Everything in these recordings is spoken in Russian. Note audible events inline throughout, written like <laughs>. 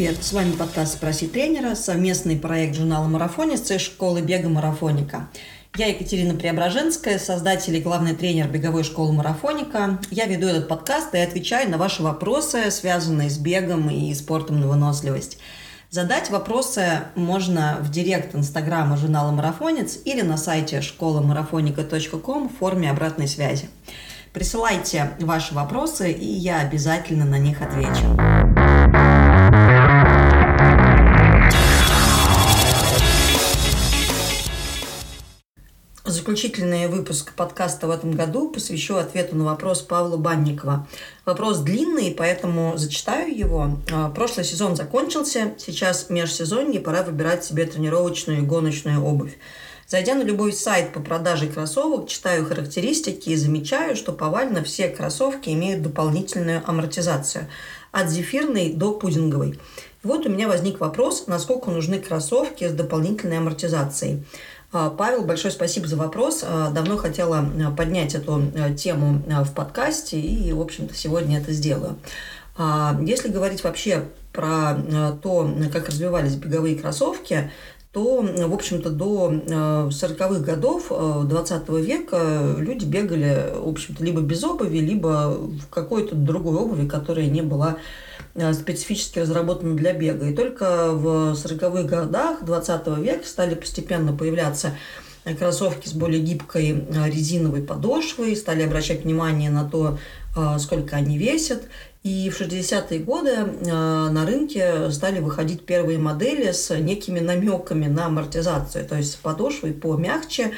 привет! С вами подкаст «Спроси тренера», совместный проект журнала «Марафонец» и школы бега «Марафоника». Я Екатерина Преображенская, создатель и главный тренер беговой школы «Марафоника». Я веду этот подкаст и отвечаю на ваши вопросы, связанные с бегом и спортом на выносливость. Задать вопросы можно в директ инстаграма журнала «Марафонец» или на сайте школамарафоника.ком в форме обратной связи. Присылайте ваши вопросы, и я обязательно на них отвечу. Заключительный выпуск подкаста в этом году посвящу ответу на вопрос Павла Банникова. Вопрос длинный, поэтому зачитаю его. А, прошлый сезон закончился, сейчас межсезонье, пора выбирать себе тренировочную и гоночную обувь. Зайдя на любой сайт по продаже кроссовок, читаю характеристики и замечаю, что повально все кроссовки имеют дополнительную амортизацию. От зефирной до пудинговой. И вот у меня возник вопрос, насколько нужны кроссовки с дополнительной амортизацией. А, Павел, большое спасибо за вопрос. А, давно хотела поднять эту тему в подкасте и, в общем-то, сегодня это сделаю. Если говорить вообще про то, как развивались беговые кроссовки, то, в общем-то, до 40-х э, годов 20 э, века люди бегали, в общем-то, либо без обуви, либо в какой-то другой обуви, которая не была э, специфически разработана для бега. И только в 40-х годах 20 века стали постепенно появляться кроссовки с более гибкой резиновой подошвой, стали обращать внимание на то, сколько они весят, и в 60-е годы э, на рынке стали выходить первые модели с некими намеками на амортизацию, то есть с подошвой помягче,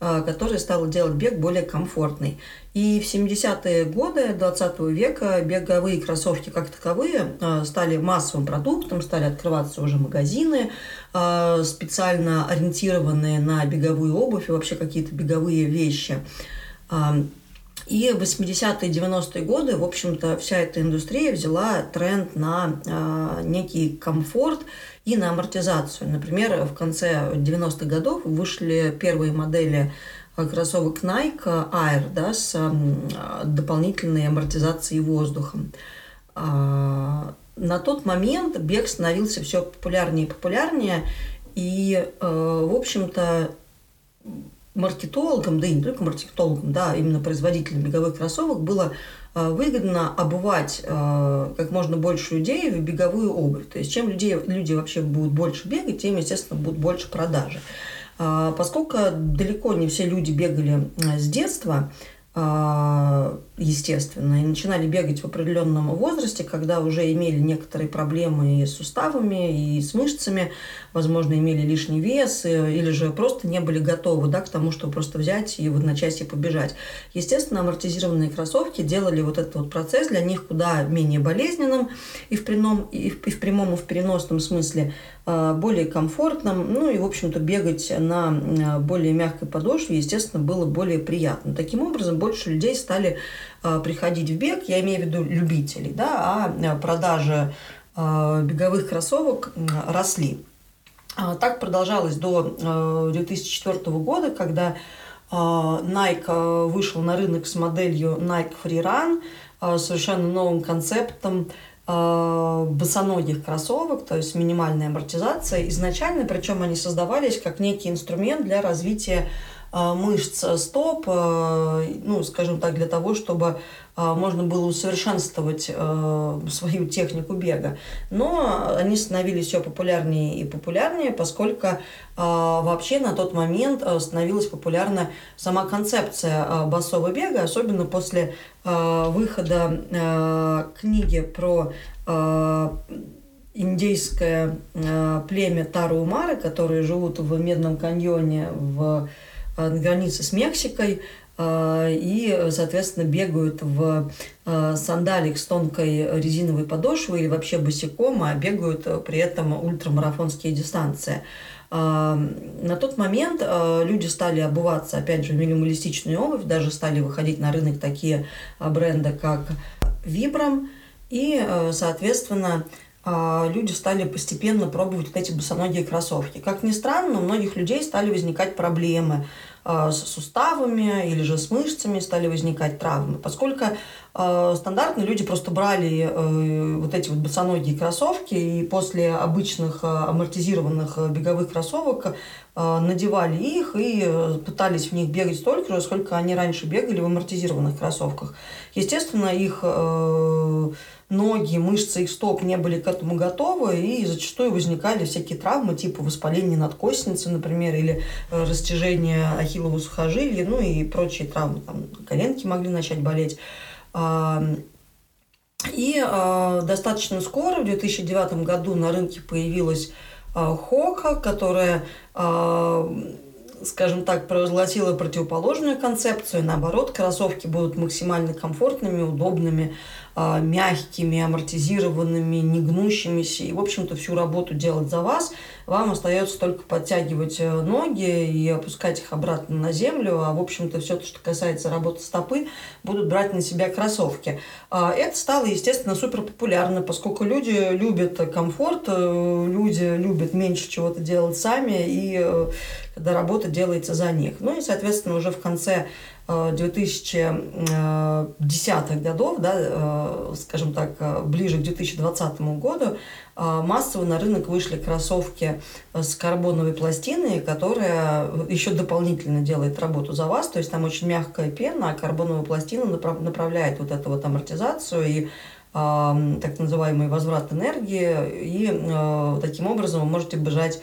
э, которая стала делать бег более комфортный. И в 70-е годы 20 века беговые кроссовки как таковые э, стали массовым продуктом, стали открываться уже магазины, специально ориентированные на беговую обувь и вообще какие-то беговые вещи. И в 80-е 90-е годы, в общем-то, вся эта индустрия взяла тренд на э, некий комфорт и на амортизацию. Например, в конце 90-х годов вышли первые модели а, кроссовок Nike Air да, с э, дополнительной амортизацией воздухом. Э, на тот момент бег становился все популярнее и популярнее, и, э, в общем-то, маркетологам, да и не только маркетологам, да, именно производителям беговых кроссовок было э, выгодно обувать э, как можно больше людей в беговую обувь. То есть чем людей, люди вообще будут больше бегать, тем, естественно, будут больше продажи. Поскольку далеко не все люди бегали с детства, естественно, и начинали бегать в определенном возрасте, когда уже имели некоторые проблемы и с суставами, и с мышцами, возможно, имели лишний вес, или же просто не были готовы да, к тому, чтобы просто взять и в одночасье побежать. Естественно, амортизированные кроссовки делали вот этот вот процесс для них куда менее болезненным и в прямом, и в, и в, прямом, и в переносном смысле более комфортным, ну и, в общем-то, бегать на более мягкой подошве, естественно, было более приятно. Таким образом, больше людей стали Э, приходить в бег, я имею в виду любителей, да, а э, продажи э, беговых кроссовок росли. А так продолжалось до 2004 года, когда Nike вышел на рынок с моделью Nike Free Run, совершенно новым концептом босоногих кроссовок, то есть минимальная амортизация. Изначально, причем они создавались как некий инструмент для развития Э, мышц стоп, э, ну, скажем так, для того, чтобы э, можно было усовершенствовать свою технику бега. Но они становились все популярнее и популярнее, поскольку вообще на тот момент становилась популярна сама концепция басового бега, особенно после выхода книги про индейское племя Тару-Умары, которые живут в Медном каньоне в Э, на границе с Мексикой э, и, соответственно, бегают в э, сандалик с тонкой резиновой подошвой или вообще босиком, а бегают при этом ультрамарафонские дистанции. На тот момент люди стали обуваться, опять же, в минималистичную обувь, даже стали выходить на рынок такие бренды, как Vibram, и, соответственно, люди стали постепенно пробовать вот эти босоногие кроссовки. Как ни странно, у многих людей стали возникать проблемы с суставами или же с мышцами стали возникать травмы. Поскольку стандартно люди просто брали вот эти вот босоногие кроссовки и после обычных амортизированных беговых кроссовок надевали их и пытались в них бегать столько же, сколько они раньше бегали в амортизированных кроссовках. Естественно, их ноги, мышцы их стоп не были к этому готовы, и зачастую возникали всякие травмы, типа воспаления надкостницы, например, или э, растяжение ахиллового сухожилия, ну и прочие травмы, там, коленки могли начать болеть. И э, достаточно скоро, в 2009 году, на рынке появилась э, Хока, которая скажем так, провозгласила противоположную концепцию. Наоборот, кроссовки будут максимально комфортными, удобными, а, мягкими, амортизированными, не гнущимися, и, в общем-то, всю работу делать за вас. Вам остается только подтягивать э, ноги и опускать их обратно на землю, а, в общем-то, все, что касается работы стопы, будут брать на себя кроссовки. А, это стало, естественно, супер популярно, поскольку люди любят комфорт, э, люди любят меньше чего-то делать сами, и э, когда работа делается за них. Ну и, соответственно, уже в конце 2010-х годов, да, э, скажем так, э, ближе к 2020 году, э, массово на рынок вышли кроссовки с карбоновой пластиной, которая еще дополнительно делает работу за вас. То есть там очень мягкая пена, а карбоновая пластина направляет вот эту вот амортизацию и так называемый возврат энергии, и таким образом вы можете бежать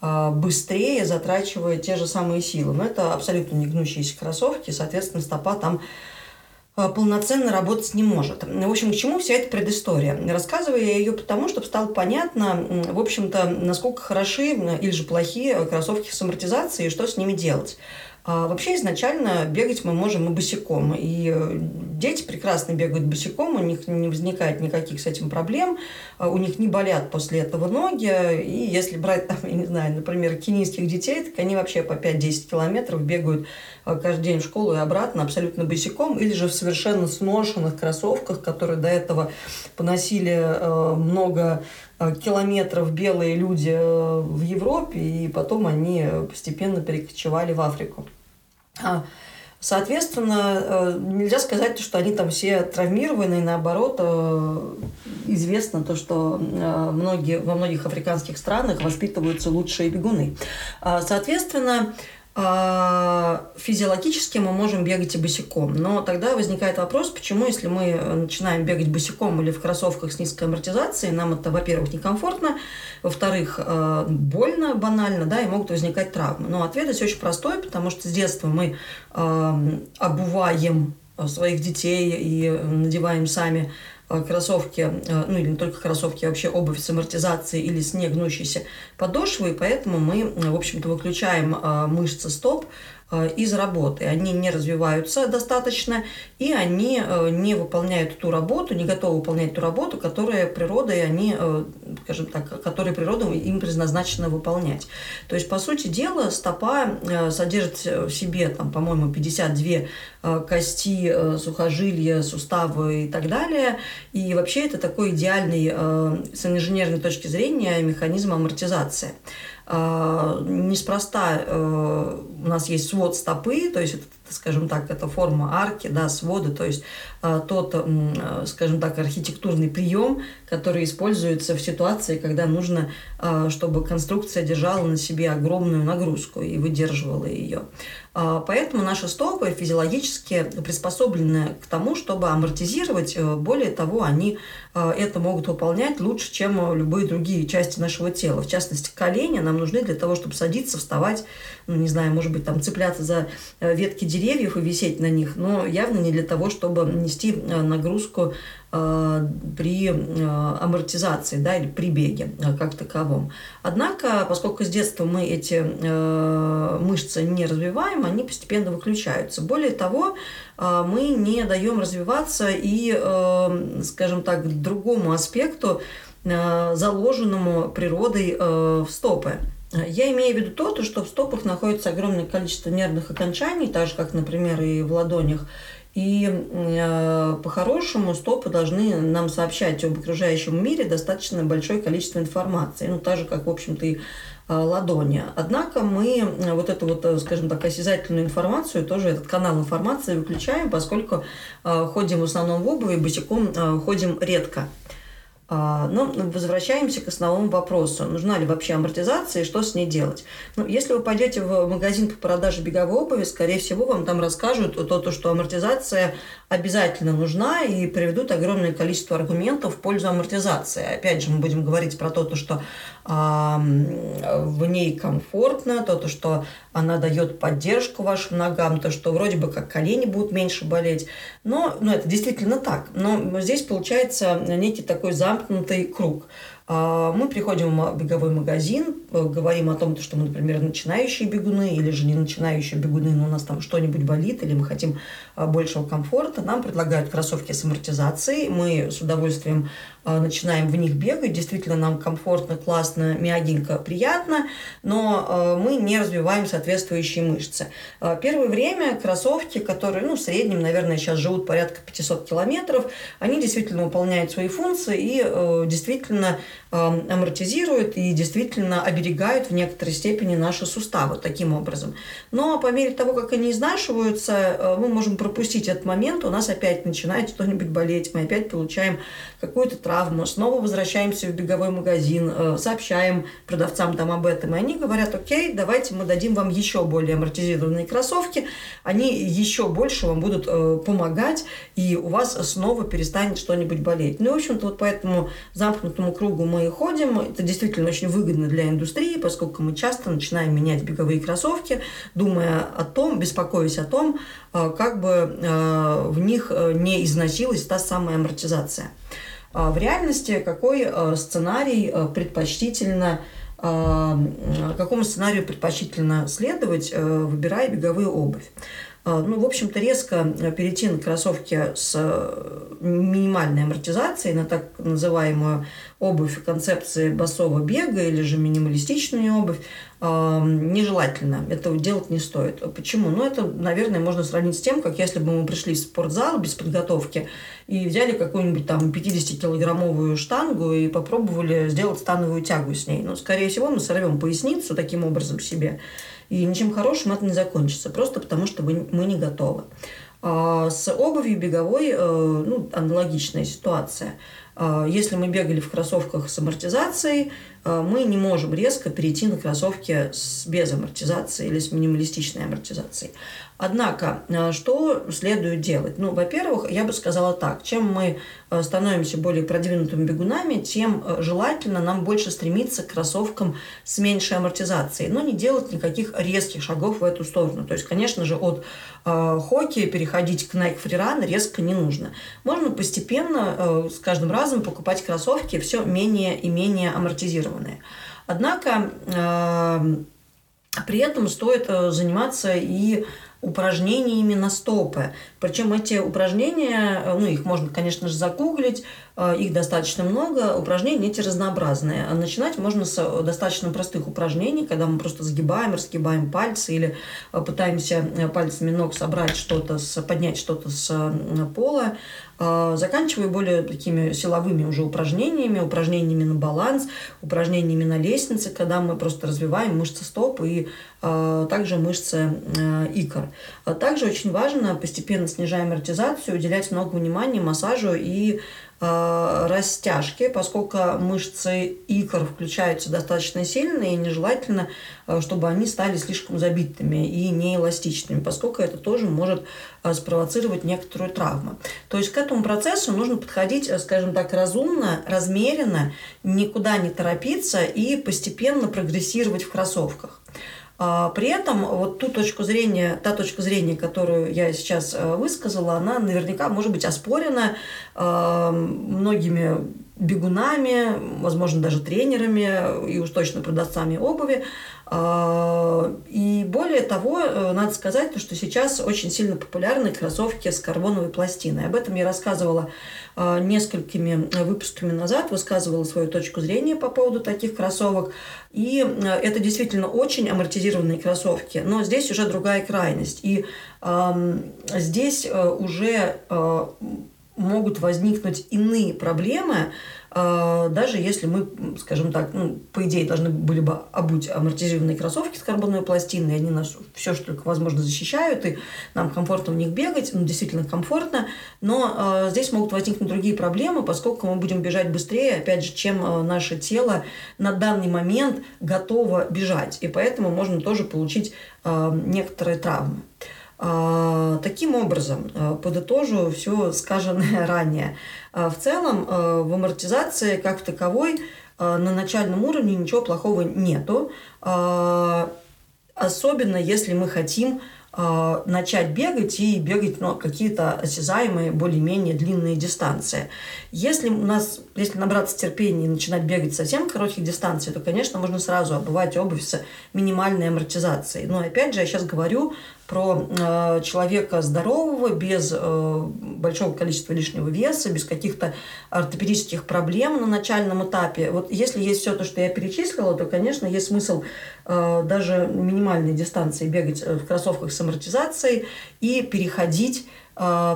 быстрее, затрачивая те же самые силы. Но это абсолютно не гнущиеся кроссовки, соответственно, стопа там а, полноценно работать не может. В общем, к чему вся эта предыстория? Рассказываю я ее потому, чтобы стало понятно, в общем-то, насколько хороши или же плохие кроссовки с амортизацией и что с ними делать. А вообще изначально бегать мы можем и босиком. И э, дети прекрасно бегают босиком, у них не возникает никаких с этим проблем, а у них не болят после этого ноги. И если брать, там, я не знаю, например, кенийских детей, так они вообще по 5-10 километров бегают э, каждый день в школу и обратно абсолютно босиком, или же в совершенно сношенных кроссовках, которые до этого поносили э, много километров белые люди в Европе, и потом они постепенно перекочевали в Африку. Соответственно, э, нельзя сказать, что они там все травмированы, наоборот, э, известно то, что э, многие, во многих африканских странах воспитываются лучшие бегуны. А, соответственно, физиологически мы можем бегать и босиком. Но тогда возникает вопрос, почему, если мы начинаем бегать босиком или в кроссовках с низкой амортизацией, нам это, во-первых, некомфортно, во-вторых, а, больно, банально, да, и могут возникать травмы. Но ответ здесь очень простой, потому что с детства мы а, обуваем своих детей и надеваем сами Э, кроссовки, э, ну или не только кроссовки, а вообще обувь с амортизацией или с негнущейся подошвой, поэтому мы, в общем-то, выключаем э, мышцы стоп Э, из работы. Они не развиваются достаточно, и они э, не выполняют ту работу, не готовы выполнять ту работу, которая природой они, э, скажем так, которая природа им предназначена выполнять. То есть, по сути дела, стопа содержит в себе, там, по-моему, 52 кости, сухожилия, суставы и так далее. И вообще это такой идеальный с инженерной точки зрения механизм амортизации. А, неспроста э, у нас есть свод стопы, то есть скажем так, это форма арки, да, своды, то есть э, тот, э, скажем так, архитектурный прием, который используется в ситуации, когда нужно, э, чтобы конструкция держала на себе огромную нагрузку и выдерживала ее. Поэтому наши стопы физиологически приспособлены к тому, чтобы амортизировать. Э, более того, они это могут выполнять лучше, чем любые другие части нашего тела. В частности, колени нам нужны для того, чтобы садиться, вставать, ну, не знаю, может быть, там цепляться за э, ветки деревьев и висеть на них, но явно не для того, чтобы нести э, нагрузку э, при амортизации да, или при беге как таковом. Однако, поскольку с детства мы эти мышцы не развиваем, они постепенно выключаются. Более того, мы не даем развиваться и, скажем так, другому аспекту, заложенному природой в стопы. Я имею в виду то, что в стопах находится огромное количество нервных окончаний, так же, как, например, и в ладонях. И э, по-хорошему стопы должны нам сообщать об окружающем мире достаточно большое количество информации. Ну, так же, как, в общем-то, и ладони. Однако мы вот эту вот, скажем так, осязательную информацию, тоже этот канал информации выключаем, поскольку ходим в основном в обуви, босиком ходим редко. А, но возвращаемся к основному вопросу. Нужна ли вообще амортизация и что с ней делать? Ну, если вы пойдете в магазин по продаже беговой обуви, скорее всего, вам там расскажут то, то, что амортизация обязательно нужна и приведут огромное количество аргументов в пользу амортизации. Опять же, мы будем говорить про то, то что в ней комфортно, то, то, что она дает поддержку вашим ногам, то, что вроде бы как колени будут меньше болеть. Но ну, это действительно так. Но здесь получается некий такой замкнутый круг. А, мы приходим в беговой магазин, э, говорим о том, что мы, например, начинающие бегуны или же не начинающие бегуны, но у нас там что-нибудь болит или мы хотим а, большего комфорта. Нам предлагают кроссовки с амортизацией. Мы с удовольствием начинаем в них бегать. Действительно, нам комфортно, классно, мягенько, приятно, но а, мы не развиваем соответствующие мышцы. А, первое время кроссовки, которые, ну, в среднем, наверное, сейчас живут порядка 500 километров, они действительно выполняют свои функции и действительно амортизируют и действительно оберегают в некоторой степени наши суставы таким образом. Но по мере того, как они изнашиваются, мы можем пропустить этот момент, у нас опять начинает что-нибудь болеть, мы опять получаем какую-то травму, снова возвращаемся в беговой магазин, э, сообщаем продавцам там об этом, и они говорят, окей, давайте мы дадим вам еще более амортизированные кроссовки, они еще больше вам будут э, помогать, и у вас снова перестанет что-нибудь болеть. Ну, в общем-то, вот по этому замкнутому кругу мы и ходим. Это действительно очень выгодно для индустрии, поскольку мы часто начинаем менять беговые кроссовки, думая о том, беспокоясь о том, э, как бы в них не износилась та самая амортизация. А в реальности какой э, сценарий э, предпочтительно э, какому сценарию предпочтительно следовать, выбирая беговую обувь. Ну, в общем-то, резко перейти на кроссовки с минимальной амортизацией, на так называемую обувь концепции басового бега или же минималистичную обувь, нежелательно. Этого делать не стоит. Почему? Ну, это, наверное, можно сравнить с тем, как если бы мы пришли в спортзал без подготовки и взяли какую-нибудь там 50-килограммовую штангу и попробовали сделать становую тягу с ней. Ну, скорее всего, мы сорвем поясницу таким образом себе, и ничем хорошим это не закончится, просто потому что мы не готовы. А с обувью беговой э, ну, аналогичная ситуация. А, если мы бегали в кроссовках с амортизацией, а, мы не можем резко перейти на кроссовки с, без амортизации или с минималистичной амортизацией. Однако, а, что следует делать? Ну, во-первых, я бы сказала так, чем мы а, становимся более продвинутыми бегунами, тем желательно нам больше стремиться к кроссовкам с меньшей амортизацией, но не делать никаких резких шагов в эту сторону. То есть, конечно же, от э, хоккея переходить к Nike Freerun резко не нужно. Можно постепенно, э, с каждым разом покупать кроссовки все менее и менее амортизированные. Однако э, при этом стоит э, заниматься и упражнениями на стопы. Причем эти упражнения, э, ну, их можно, конечно же, загуглить, их достаточно много, упражнения эти разнообразные. А начинать можно с достаточно простых упражнений, когда мы просто сгибаем, разгибаем пальцы или пытаемся пальцами ног собрать что-то, поднять что-то с пола. А, заканчивая более такими силовыми уже упражнениями, упражнениями на баланс, упражнениями на лестнице, когда мы просто развиваем мышцы стоп и а, также мышцы э, икр. А также очень важно, постепенно снижая амортизацию, уделять много внимания массажу и Э, растяжки, поскольку мышцы икр включаются достаточно сильно и нежелательно, э, чтобы они стали слишком забитыми и неэластичными, поскольку это тоже может э, спровоцировать некоторую травму. То есть к этому процессу нужно подходить, скажем так, разумно, размеренно, никуда не торопиться и постепенно прогрессировать в кроссовках. А при этом вот ту точку зрения, та точка зрения, которую я сейчас э, высказала, она наверняка может быть оспорена э, многими бегунами, возможно, даже тренерами и уж точно продавцами обуви. А, и более того, э, надо сказать, что сейчас очень сильно популярны кроссовки с карбоновой пластиной. Об этом я рассказывала а, несколькими выпусками назад, высказывала свою точку зрения по поводу таких кроссовок. И э, это действительно очень амортизированные кроссовки. Но здесь уже другая крайность. И здесь э, уже могут возникнуть иные проблемы, даже если мы, скажем так, ну, по идее должны были бы обуть амортизированные кроссовки с карбоновой пластиной, они нас все, что только возможно, защищают, и нам комфортно в них бегать, ну, действительно комфортно, но э, здесь могут возникнуть другие проблемы, поскольку мы будем бежать быстрее, опять же, чем э, наше тело на данный момент готово бежать, и поэтому можно тоже получить э, некоторые травмы. А, таким образом, а, подытожу все сказанное <laughs> ранее. А, в целом, в амортизации как таковой на начальном уровне ничего плохого нету. Особенно если мы хотим начать бегать и бегать ну, какие-то осязаемые, более-менее длинные дистанции. Если у нас, если набраться терпения и начинать бегать совсем коротких дистанций, то, конечно, можно сразу обувать обувь с минимальной амортизацией. Но опять же, я сейчас говорю про э, человека здорового, без э, большого количества лишнего веса, без каких-то ортопедических проблем на начальном этапе. Вот если есть все то, что я перечислила, то, конечно, есть смысл э, даже минимальной дистанции бегать в кроссовках с амортизацией и переходить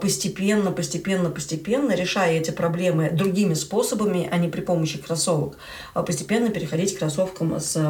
постепенно, постепенно, постепенно, решая эти проблемы другими способами, а не при помощи кроссовок, а постепенно переходить к кроссовкам с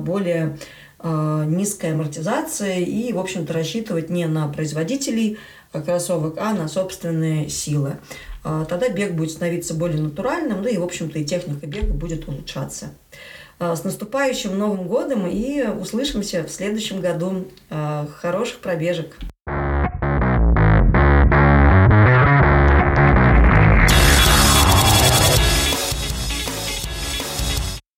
более низкая амортизация и, в общем-то, рассчитывать не на производителей кроссовок, а на собственные силы. Э, тогда бег будет становиться более натуральным, да и, в общем-то, и техника бега будет улучшаться. Э, с наступающим Новым годом и услышимся в следующем году. Хороших пробежек!